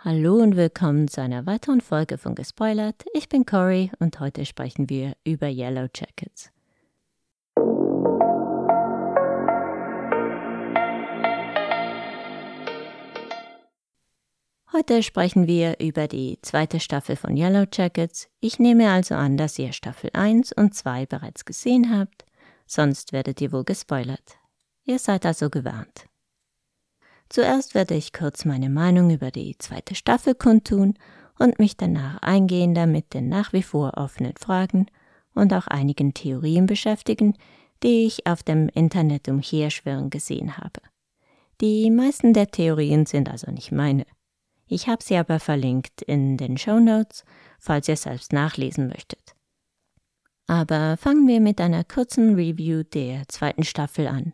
Hallo und willkommen zu einer weiteren Folge von Gespoilert. Ich bin Cory und heute sprechen wir über Yellow Jackets. Heute sprechen wir über die zweite Staffel von Yellow Jackets. Ich nehme also an, dass ihr Staffel 1 und 2 bereits gesehen habt, sonst werdet ihr wohl gespoilert. Ihr seid also gewarnt. Zuerst werde ich kurz meine Meinung über die zweite Staffel kundtun und mich danach eingehender mit den nach wie vor offenen Fragen und auch einigen Theorien beschäftigen, die ich auf dem Internet umherschwirren gesehen habe. Die meisten der Theorien sind also nicht meine. Ich habe sie aber verlinkt in den Show Notes, falls ihr selbst nachlesen möchtet. Aber fangen wir mit einer kurzen Review der zweiten Staffel an.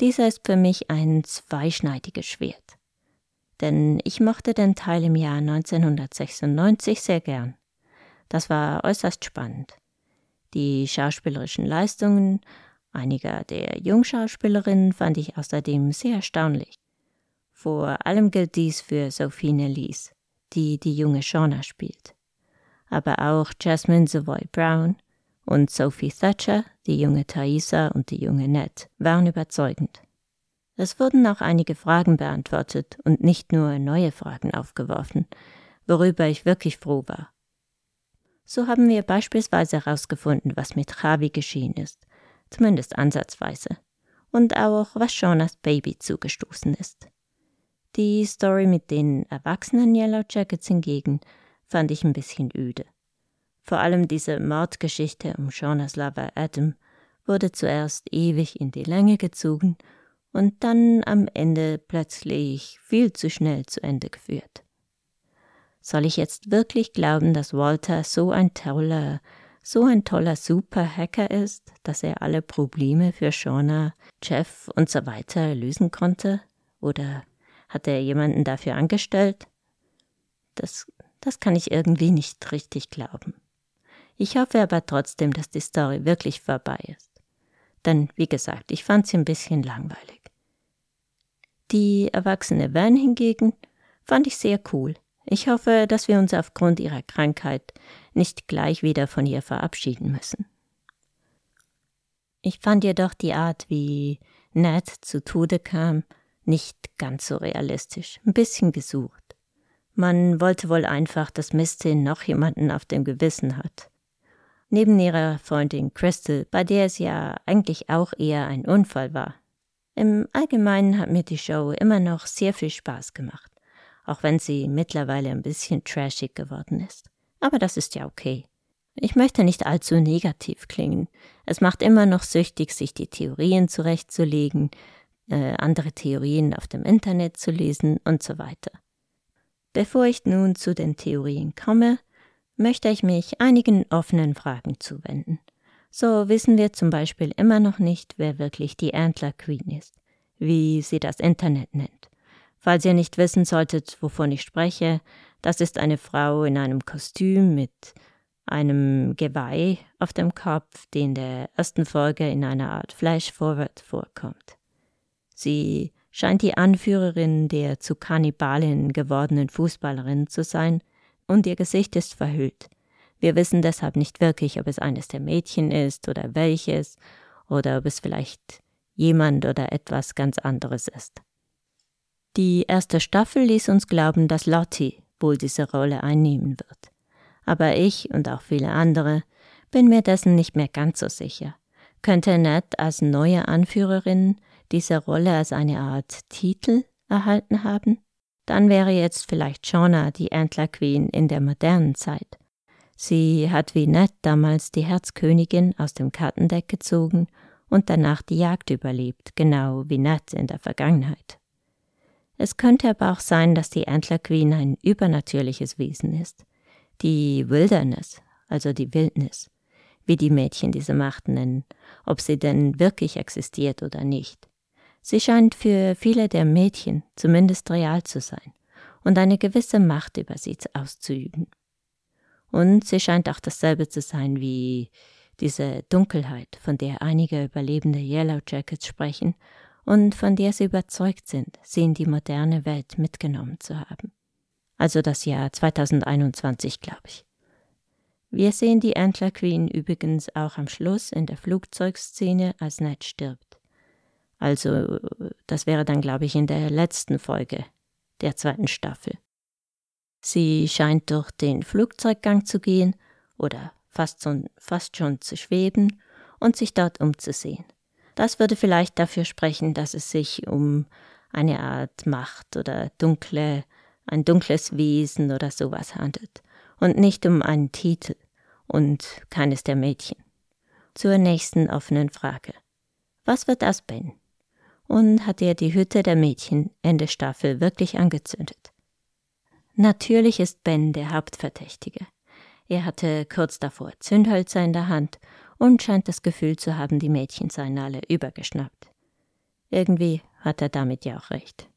Dieser ist für mich ein zweischneidiges Schwert. Denn ich mochte den Teil im Jahr 1996 sehr gern. Das war äußerst spannend. Die schauspielerischen Leistungen einiger der Jungschauspielerinnen fand ich außerdem sehr erstaunlich. Vor allem gilt dies für Sophie Nellis, die die junge Shauna spielt. Aber auch Jasmine Savoy Brown und Sophie Thatcher, die junge Thaisa und die junge Ned waren überzeugend. Es wurden auch einige Fragen beantwortet und nicht nur neue Fragen aufgeworfen, worüber ich wirklich froh war. So haben wir beispielsweise herausgefunden, was mit Javi geschehen ist, zumindest ansatzweise, und auch, was Shaunas Baby zugestoßen ist. Die Story mit den erwachsenen Yellow Jackets hingegen fand ich ein bisschen öde. Vor allem diese Mordgeschichte um Shaunas Lover Adam wurde zuerst ewig in die Länge gezogen und dann am Ende plötzlich viel zu schnell zu Ende geführt. Soll ich jetzt wirklich glauben, dass Walter so ein toller, so ein toller Super-Hacker ist, dass er alle Probleme für Shauna, Jeff und so weiter lösen konnte? Oder hat er jemanden dafür angestellt? Das, das kann ich irgendwie nicht richtig glauben. Ich hoffe aber trotzdem, dass die Story wirklich vorbei ist. Denn, wie gesagt, ich fand sie ein bisschen langweilig. Die erwachsene Van hingegen fand ich sehr cool. Ich hoffe, dass wir uns aufgrund ihrer Krankheit nicht gleich wieder von ihr verabschieden müssen. Ich fand jedoch die Art, wie Ned zu Tode kam, nicht ganz so realistisch, ein bisschen gesucht. Man wollte wohl einfach, dass Misty noch jemanden auf dem Gewissen hat neben ihrer Freundin Crystal, bei der es ja eigentlich auch eher ein Unfall war. Im Allgemeinen hat mir die Show immer noch sehr viel Spaß gemacht, auch wenn sie mittlerweile ein bisschen trashig geworden ist. Aber das ist ja okay. Ich möchte nicht allzu negativ klingen. Es macht immer noch süchtig, sich die Theorien zurechtzulegen, äh, andere Theorien auf dem Internet zu lesen und so weiter. Bevor ich nun zu den Theorien komme, möchte ich mich einigen offenen Fragen zuwenden. So wissen wir zum Beispiel immer noch nicht, wer wirklich die Antler Queen ist, wie sie das Internet nennt. Falls ihr nicht wissen solltet, wovon ich spreche, das ist eine Frau in einem Kostüm mit einem Geweih auf dem Kopf, die in der ersten Folge in einer Art Flash-Forward vorkommt. Sie scheint die Anführerin der zu Kannibalin gewordenen Fußballerin zu sein, und ihr Gesicht ist verhüllt. Wir wissen deshalb nicht wirklich, ob es eines der Mädchen ist oder welches, oder ob es vielleicht jemand oder etwas ganz anderes ist. Die erste Staffel ließ uns glauben, dass Lottie wohl diese Rolle einnehmen wird. Aber ich und auch viele andere bin mir dessen nicht mehr ganz so sicher. Könnte Ned als neue Anführerin diese Rolle als eine Art Titel erhalten haben? Dann wäre jetzt vielleicht Shauna die Antler Queen in der modernen Zeit. Sie hat wie Ned damals die Herzkönigin aus dem Kartendeck gezogen und danach die Jagd überlebt, genau wie Ned in der Vergangenheit. Es könnte aber auch sein, dass die Antler Queen ein übernatürliches Wesen ist. Die Wilderness, also die Wildnis, wie die Mädchen diese Macht nennen, ob sie denn wirklich existiert oder nicht. Sie scheint für viele der Mädchen zumindest real zu sein und eine gewisse Macht über sie auszuüben. Und sie scheint auch dasselbe zu sein wie diese Dunkelheit, von der einige überlebende Yellow Jackets sprechen und von der sie überzeugt sind, sie in die moderne Welt mitgenommen zu haben. Also das Jahr 2021, glaube ich. Wir sehen die Antler Queen übrigens auch am Schluss in der Flugzeugszene, als Ned stirbt. Also, das wäre dann, glaube ich, in der letzten Folge der zweiten Staffel. Sie scheint durch den Flugzeuggang zu gehen oder fast, so, fast schon zu schweben und sich dort umzusehen. Das würde vielleicht dafür sprechen, dass es sich um eine Art Macht oder dunkle, ein dunkles Wesen oder sowas handelt und nicht um einen Titel und keines der Mädchen. Zur nächsten offenen Frage. Was wird aus Ben? Und hat er die Hütte der Mädchen Ende Staffel wirklich angezündet? Natürlich ist Ben der Hauptverdächtige. Er hatte kurz davor Zündhölzer in der Hand und scheint das Gefühl zu haben, die Mädchen seien alle übergeschnappt. Irgendwie hat er damit ja auch recht.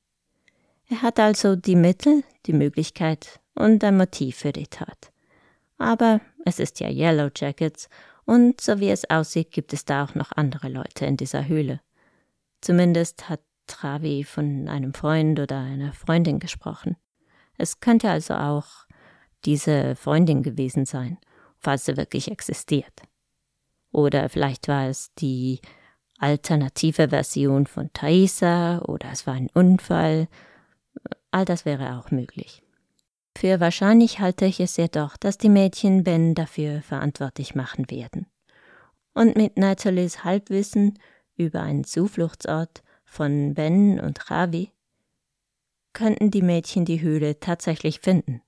Er hat also die Mittel, die Möglichkeit und ein Motiv für die Tat. Aber es ist ja Yellow Jackets und so wie es aussieht, gibt es da auch noch andere Leute in dieser Höhle. Zumindest hat Travi von einem Freund oder einer Freundin gesprochen. Es könnte also auch diese Freundin gewesen sein, falls sie wirklich existiert. Oder vielleicht war es die alternative Version von Thaisa oder es war ein Unfall. All das wäre auch möglich. Für wahrscheinlich halte ich es jedoch, dass die Mädchen Ben dafür verantwortlich machen werden. Und mit Nathalies Halbwissen über einen Zufluchtsort von Ben und Ravi könnten die Mädchen die Höhle tatsächlich finden.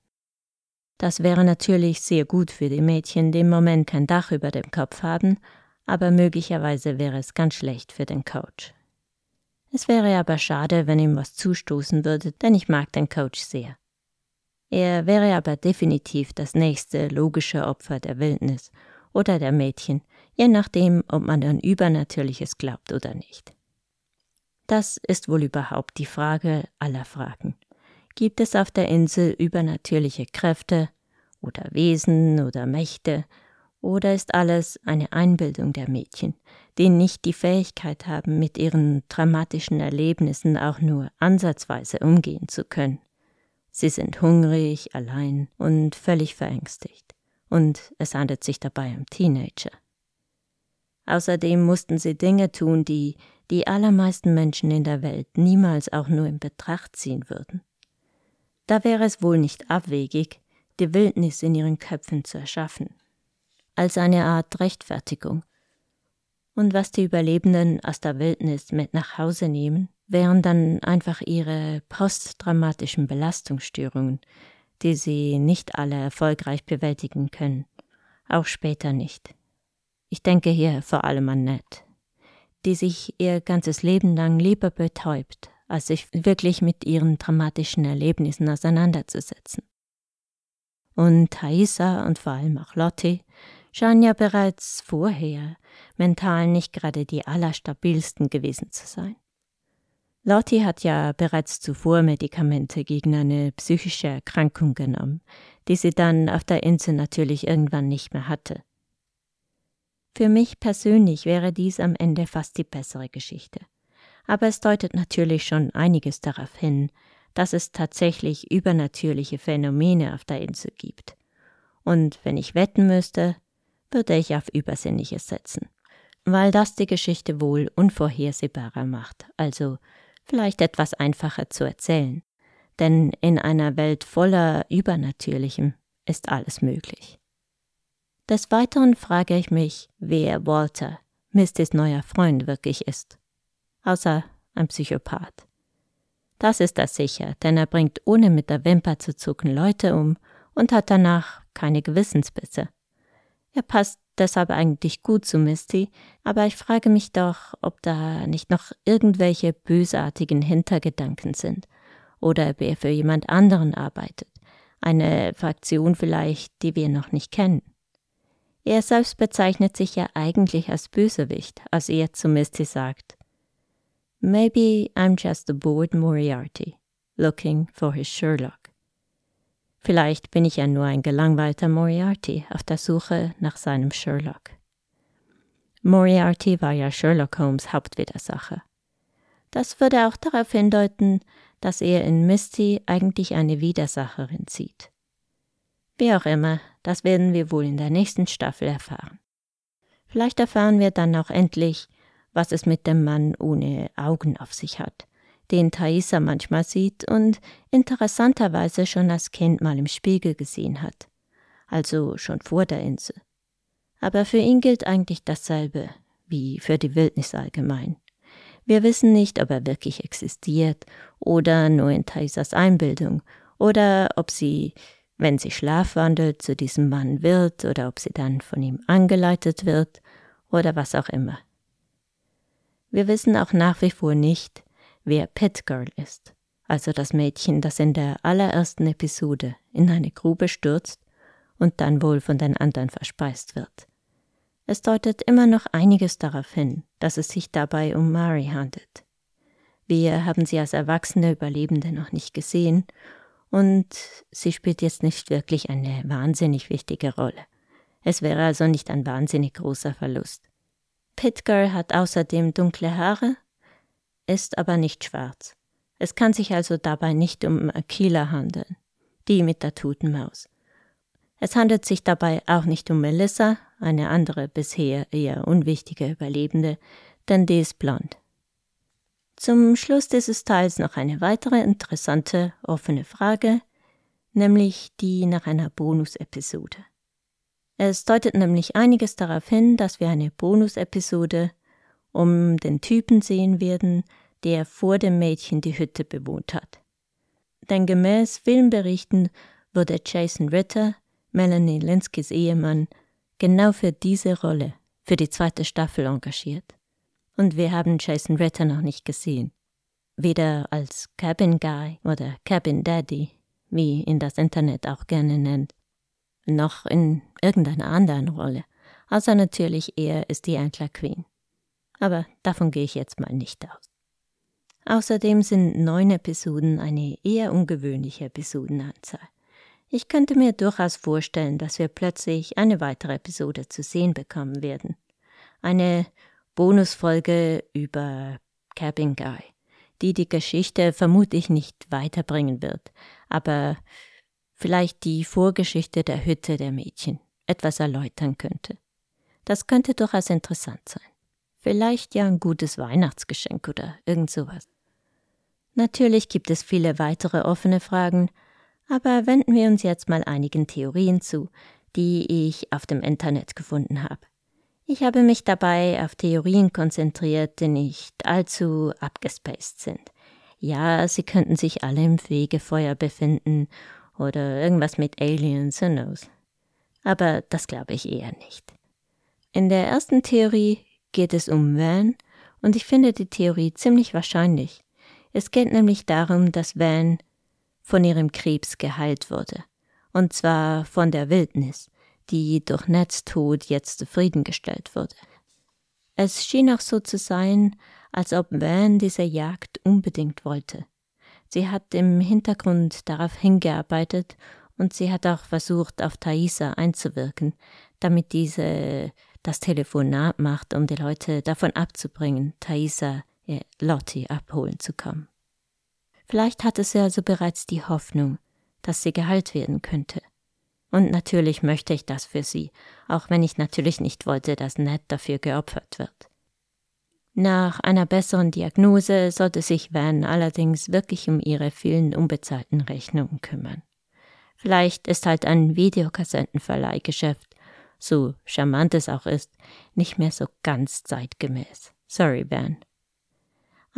Das wäre natürlich sehr gut für die Mädchen, die im Moment kein Dach über dem Kopf haben, aber möglicherweise wäre es ganz schlecht für den Coach. Es wäre aber schade, wenn ihm was zustoßen würde, denn ich mag den Coach sehr. Er wäre aber definitiv das nächste logische Opfer der Wildnis oder der Mädchen, je nachdem, ob man an Übernatürliches glaubt oder nicht. Das ist wohl überhaupt die Frage aller Fragen. Gibt es auf der Insel übernatürliche Kräfte oder Wesen oder Mächte, oder ist alles eine Einbildung der Mädchen, die nicht die Fähigkeit haben, mit ihren dramatischen Erlebnissen auch nur ansatzweise umgehen zu können? Sie sind hungrig, allein und völlig verängstigt. Und es handelt sich dabei um Teenager. Außerdem mussten sie Dinge tun, die die allermeisten Menschen in der Welt niemals auch nur in Betracht ziehen würden. Da wäre es wohl nicht abwegig, die Wildnis in ihren Köpfen zu erschaffen, als eine Art Rechtfertigung. Und was die Überlebenden aus der Wildnis mit nach Hause nehmen, wären dann einfach ihre postdramatischen Belastungsstörungen, die sie nicht alle erfolgreich bewältigen können, auch später nicht. Ich denke hier vor allem an Ned, die sich ihr ganzes Leben lang lieber betäubt, als sich wirklich mit ihren dramatischen Erlebnissen auseinanderzusetzen. Und Thaisa und vor allem auch Lottie scheinen ja bereits vorher mental nicht gerade die allerstabilsten gewesen zu sein. Lottie hat ja bereits zuvor Medikamente gegen eine psychische Erkrankung genommen, die sie dann auf der Insel natürlich irgendwann nicht mehr hatte. Für mich persönlich wäre dies am Ende fast die bessere Geschichte. Aber es deutet natürlich schon einiges darauf hin, dass es tatsächlich übernatürliche Phänomene auf der Insel gibt. Und wenn ich wetten müsste, würde ich auf Übersinnliches setzen, weil das die Geschichte wohl unvorhersehbarer macht, also vielleicht etwas einfacher zu erzählen. Denn in einer Welt voller Übernatürlichem ist alles möglich. Des Weiteren frage ich mich, wer Walter, Mistys neuer Freund, wirklich ist. Außer ein Psychopath. Das ist er sicher, denn er bringt ohne mit der Wimper zu zucken Leute um und hat danach keine Gewissensbisse. Er passt deshalb eigentlich gut zu Misty, aber ich frage mich doch, ob da nicht noch irgendwelche bösartigen Hintergedanken sind oder ob er für jemand anderen arbeitet, eine Fraktion vielleicht, die wir noch nicht kennen. Er selbst bezeichnet sich ja eigentlich als Bösewicht, als er zu Misty sagt, Maybe I'm just a bored Moriarty, looking for his Sherlock. Vielleicht bin ich ja nur ein gelangweilter Moriarty auf der Suche nach seinem Sherlock. Moriarty war ja Sherlock Holmes Hauptwidersacher. Das würde auch darauf hindeuten, dass er in Misty eigentlich eine Widersacherin sieht. Wie auch immer, das werden wir wohl in der nächsten Staffel erfahren. Vielleicht erfahren wir dann auch endlich, was es mit dem Mann ohne Augen auf sich hat, den Thaisa manchmal sieht und interessanterweise schon als Kind mal im Spiegel gesehen hat, also schon vor der Insel. Aber für ihn gilt eigentlich dasselbe wie für die Wildnis allgemein. Wir wissen nicht, ob er wirklich existiert oder nur in Thaisas Einbildung oder ob sie, wenn sie schlafwandelt, zu diesem Mann wird oder ob sie dann von ihm angeleitet wird oder was auch immer. Wir wissen auch nach wie vor nicht, wer Pet Girl ist, also das Mädchen, das in der allerersten Episode in eine Grube stürzt und dann wohl von den anderen verspeist wird. Es deutet immer noch einiges darauf hin, dass es sich dabei um Mari handelt. Wir haben sie als erwachsene Überlebende noch nicht gesehen und sie spielt jetzt nicht wirklich eine wahnsinnig wichtige Rolle. Es wäre also nicht ein wahnsinnig großer Verlust. Pitgirl hat außerdem dunkle Haare, ist aber nicht schwarz. Es kann sich also dabei nicht um Aquila handeln, die mit der Totenmaus. Es handelt sich dabei auch nicht um Melissa, eine andere bisher eher unwichtige Überlebende, denn die ist blond. Zum Schluss dieses Teils noch eine weitere interessante offene Frage, nämlich die nach einer Bonusepisode. Es deutet nämlich einiges darauf hin, dass wir eine Bonusepisode um den Typen sehen werden, der vor dem Mädchen die Hütte bewohnt hat. Denn gemäß Filmberichten wurde Jason Ritter, Melanie Linskys Ehemann, genau für diese Rolle, für die zweite Staffel engagiert. Und wir haben Jason Ritter noch nicht gesehen. Weder als Cabin Guy oder Cabin Daddy, wie ihn das Internet auch gerne nennt, noch in irgendeiner anderen Rolle, außer natürlich er ist die Antler Queen. Aber davon gehe ich jetzt mal nicht aus. Außerdem sind neun Episoden eine eher ungewöhnliche Episodenanzahl. Ich könnte mir durchaus vorstellen, dass wir plötzlich eine weitere Episode zu sehen bekommen werden. Eine Bonusfolge über Cabin Guy, die die Geschichte vermutlich nicht weiterbringen wird, aber vielleicht die Vorgeschichte der Hütte der Mädchen etwas erläutern könnte. Das könnte durchaus interessant sein. Vielleicht ja ein gutes Weihnachtsgeschenk oder irgend sowas. Natürlich gibt es viele weitere offene Fragen, aber wenden wir uns jetzt mal einigen Theorien zu, die ich auf dem Internet gefunden habe. Ich habe mich dabei auf Theorien konzentriert, die nicht allzu abgespaced sind. Ja, sie könnten sich alle im Fegefeuer befinden oder irgendwas mit Aliens, who knows. Aber das glaube ich eher nicht. In der ersten Theorie geht es um Van und ich finde die Theorie ziemlich wahrscheinlich. Es geht nämlich darum, dass Van von ihrem Krebs geheilt wurde, und zwar von der Wildnis, die durch Neds Tod jetzt zufriedengestellt wurde. Es schien auch so zu sein, als ob Van diese Jagd unbedingt wollte. Sie hat im Hintergrund darauf hingearbeitet und sie hat auch versucht, auf Thaisa einzuwirken, damit diese das Telefonat macht, um die Leute davon abzubringen, Thaisa, äh, Lottie abholen zu kommen. Vielleicht hatte sie also bereits die Hoffnung, dass sie geheilt werden könnte. Und natürlich möchte ich das für sie, auch wenn ich natürlich nicht wollte, dass Ned dafür geopfert wird. Nach einer besseren Diagnose sollte sich Van allerdings wirklich um ihre vielen unbezahlten Rechnungen kümmern. Vielleicht ist halt ein Videokassettenverleihgeschäft, so charmant es auch ist, nicht mehr so ganz zeitgemäß. Sorry, Van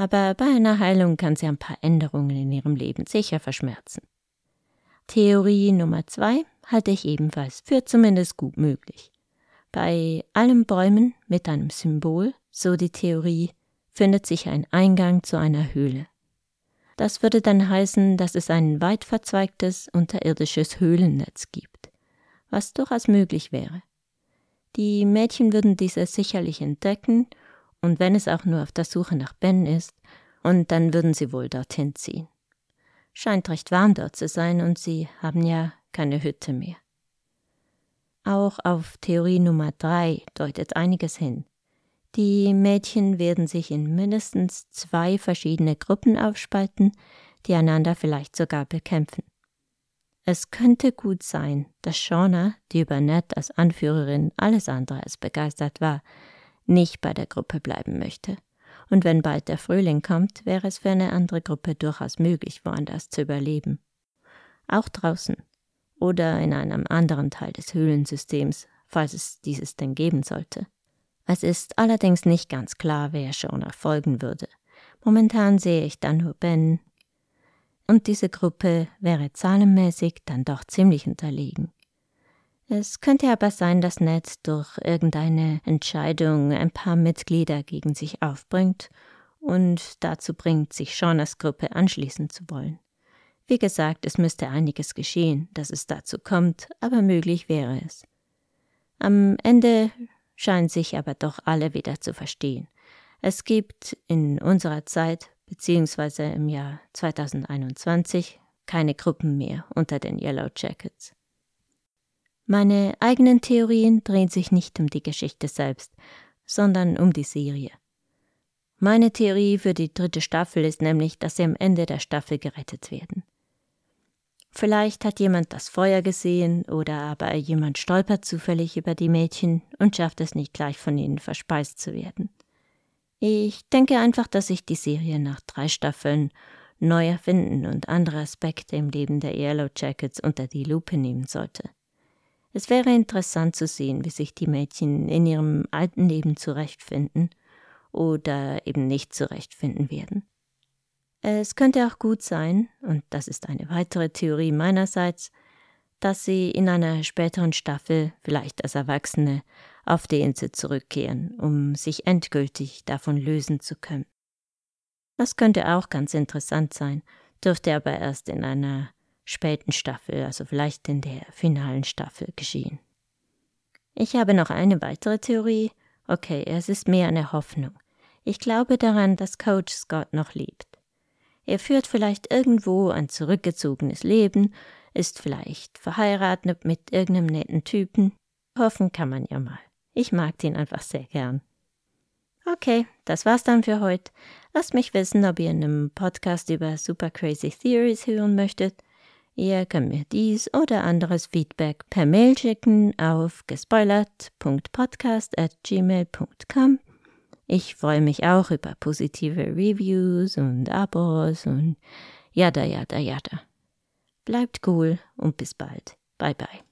aber bei einer Heilung kann sie ein paar Änderungen in ihrem Leben sicher verschmerzen. Theorie Nummer zwei halte ich ebenfalls für zumindest gut möglich. Bei allen Bäumen mit einem Symbol, so die Theorie, findet sich ein Eingang zu einer Höhle. Das würde dann heißen, dass es ein weit verzweigtes unterirdisches Höhlennetz gibt, was durchaus möglich wäre. Die Mädchen würden dieses sicherlich entdecken und wenn es auch nur auf der Suche nach Ben ist, und dann würden sie wohl dorthin ziehen. Scheint recht warm dort zu sein, und sie haben ja keine Hütte mehr. Auch auf Theorie Nummer drei deutet einiges hin. Die Mädchen werden sich in mindestens zwei verschiedene Gruppen aufspalten, die einander vielleicht sogar bekämpfen. Es könnte gut sein, dass Shauna, die über Ned als Anführerin alles andere als begeistert war, nicht bei der Gruppe bleiben möchte. Und wenn bald der Frühling kommt, wäre es für eine andere Gruppe durchaus möglich, woanders zu überleben. Auch draußen oder in einem anderen Teil des Höhlensystems, falls es dieses denn geben sollte. Es ist allerdings nicht ganz klar, wer Shauna folgen würde. Momentan sehe ich da nur Ben, und diese Gruppe wäre zahlenmäßig dann doch ziemlich unterlegen. Es könnte aber sein, dass Ned durch irgendeine Entscheidung ein paar Mitglieder gegen sich aufbringt und dazu bringt, sich Shaunas Gruppe anschließen zu wollen. Wie gesagt, es müsste einiges geschehen, dass es dazu kommt, aber möglich wäre es. Am Ende scheinen sich aber doch alle wieder zu verstehen. Es gibt in unserer Zeit beziehungsweise im Jahr 2021 keine Gruppen mehr unter den Yellow Jackets. Meine eigenen Theorien drehen sich nicht um die Geschichte selbst, sondern um die Serie. Meine Theorie für die dritte Staffel ist nämlich, dass sie am Ende der Staffel gerettet werden. Vielleicht hat jemand das Feuer gesehen oder aber jemand stolpert zufällig über die Mädchen und schafft es nicht gleich von ihnen verspeist zu werden. Ich denke einfach, dass ich die Serie nach drei Staffeln neu erfinden und andere Aspekte im Leben der Yellow Jackets unter die Lupe nehmen sollte. Es wäre interessant zu sehen, wie sich die Mädchen in ihrem alten Leben zurechtfinden oder eben nicht zurechtfinden werden. Es könnte auch gut sein, und das ist eine weitere Theorie meinerseits, dass sie in einer späteren Staffel, vielleicht als Erwachsene, auf die Insel zurückkehren, um sich endgültig davon lösen zu können. Das könnte auch ganz interessant sein, dürfte aber erst in einer späten Staffel, also vielleicht in der finalen Staffel geschehen. Ich habe noch eine weitere Theorie. Okay, es ist mehr eine Hoffnung. Ich glaube daran, dass Coach Scott noch lebt. Er führt vielleicht irgendwo ein zurückgezogenes Leben, ist vielleicht verheiratet mit irgendeinem netten Typen. Hoffen kann man ja mal. Ich mag den einfach sehr gern. Okay, das war's dann für heute. Lasst mich wissen, ob ihr einen Podcast über Super Crazy Theories hören möchtet. Ihr könnt mir dies oder anderes Feedback per Mail schicken auf gespoilert.podcast@gmail.com. Ich freue mich auch über positive Reviews und Abos und jada jada jada. Bleibt cool und bis bald. Bye bye.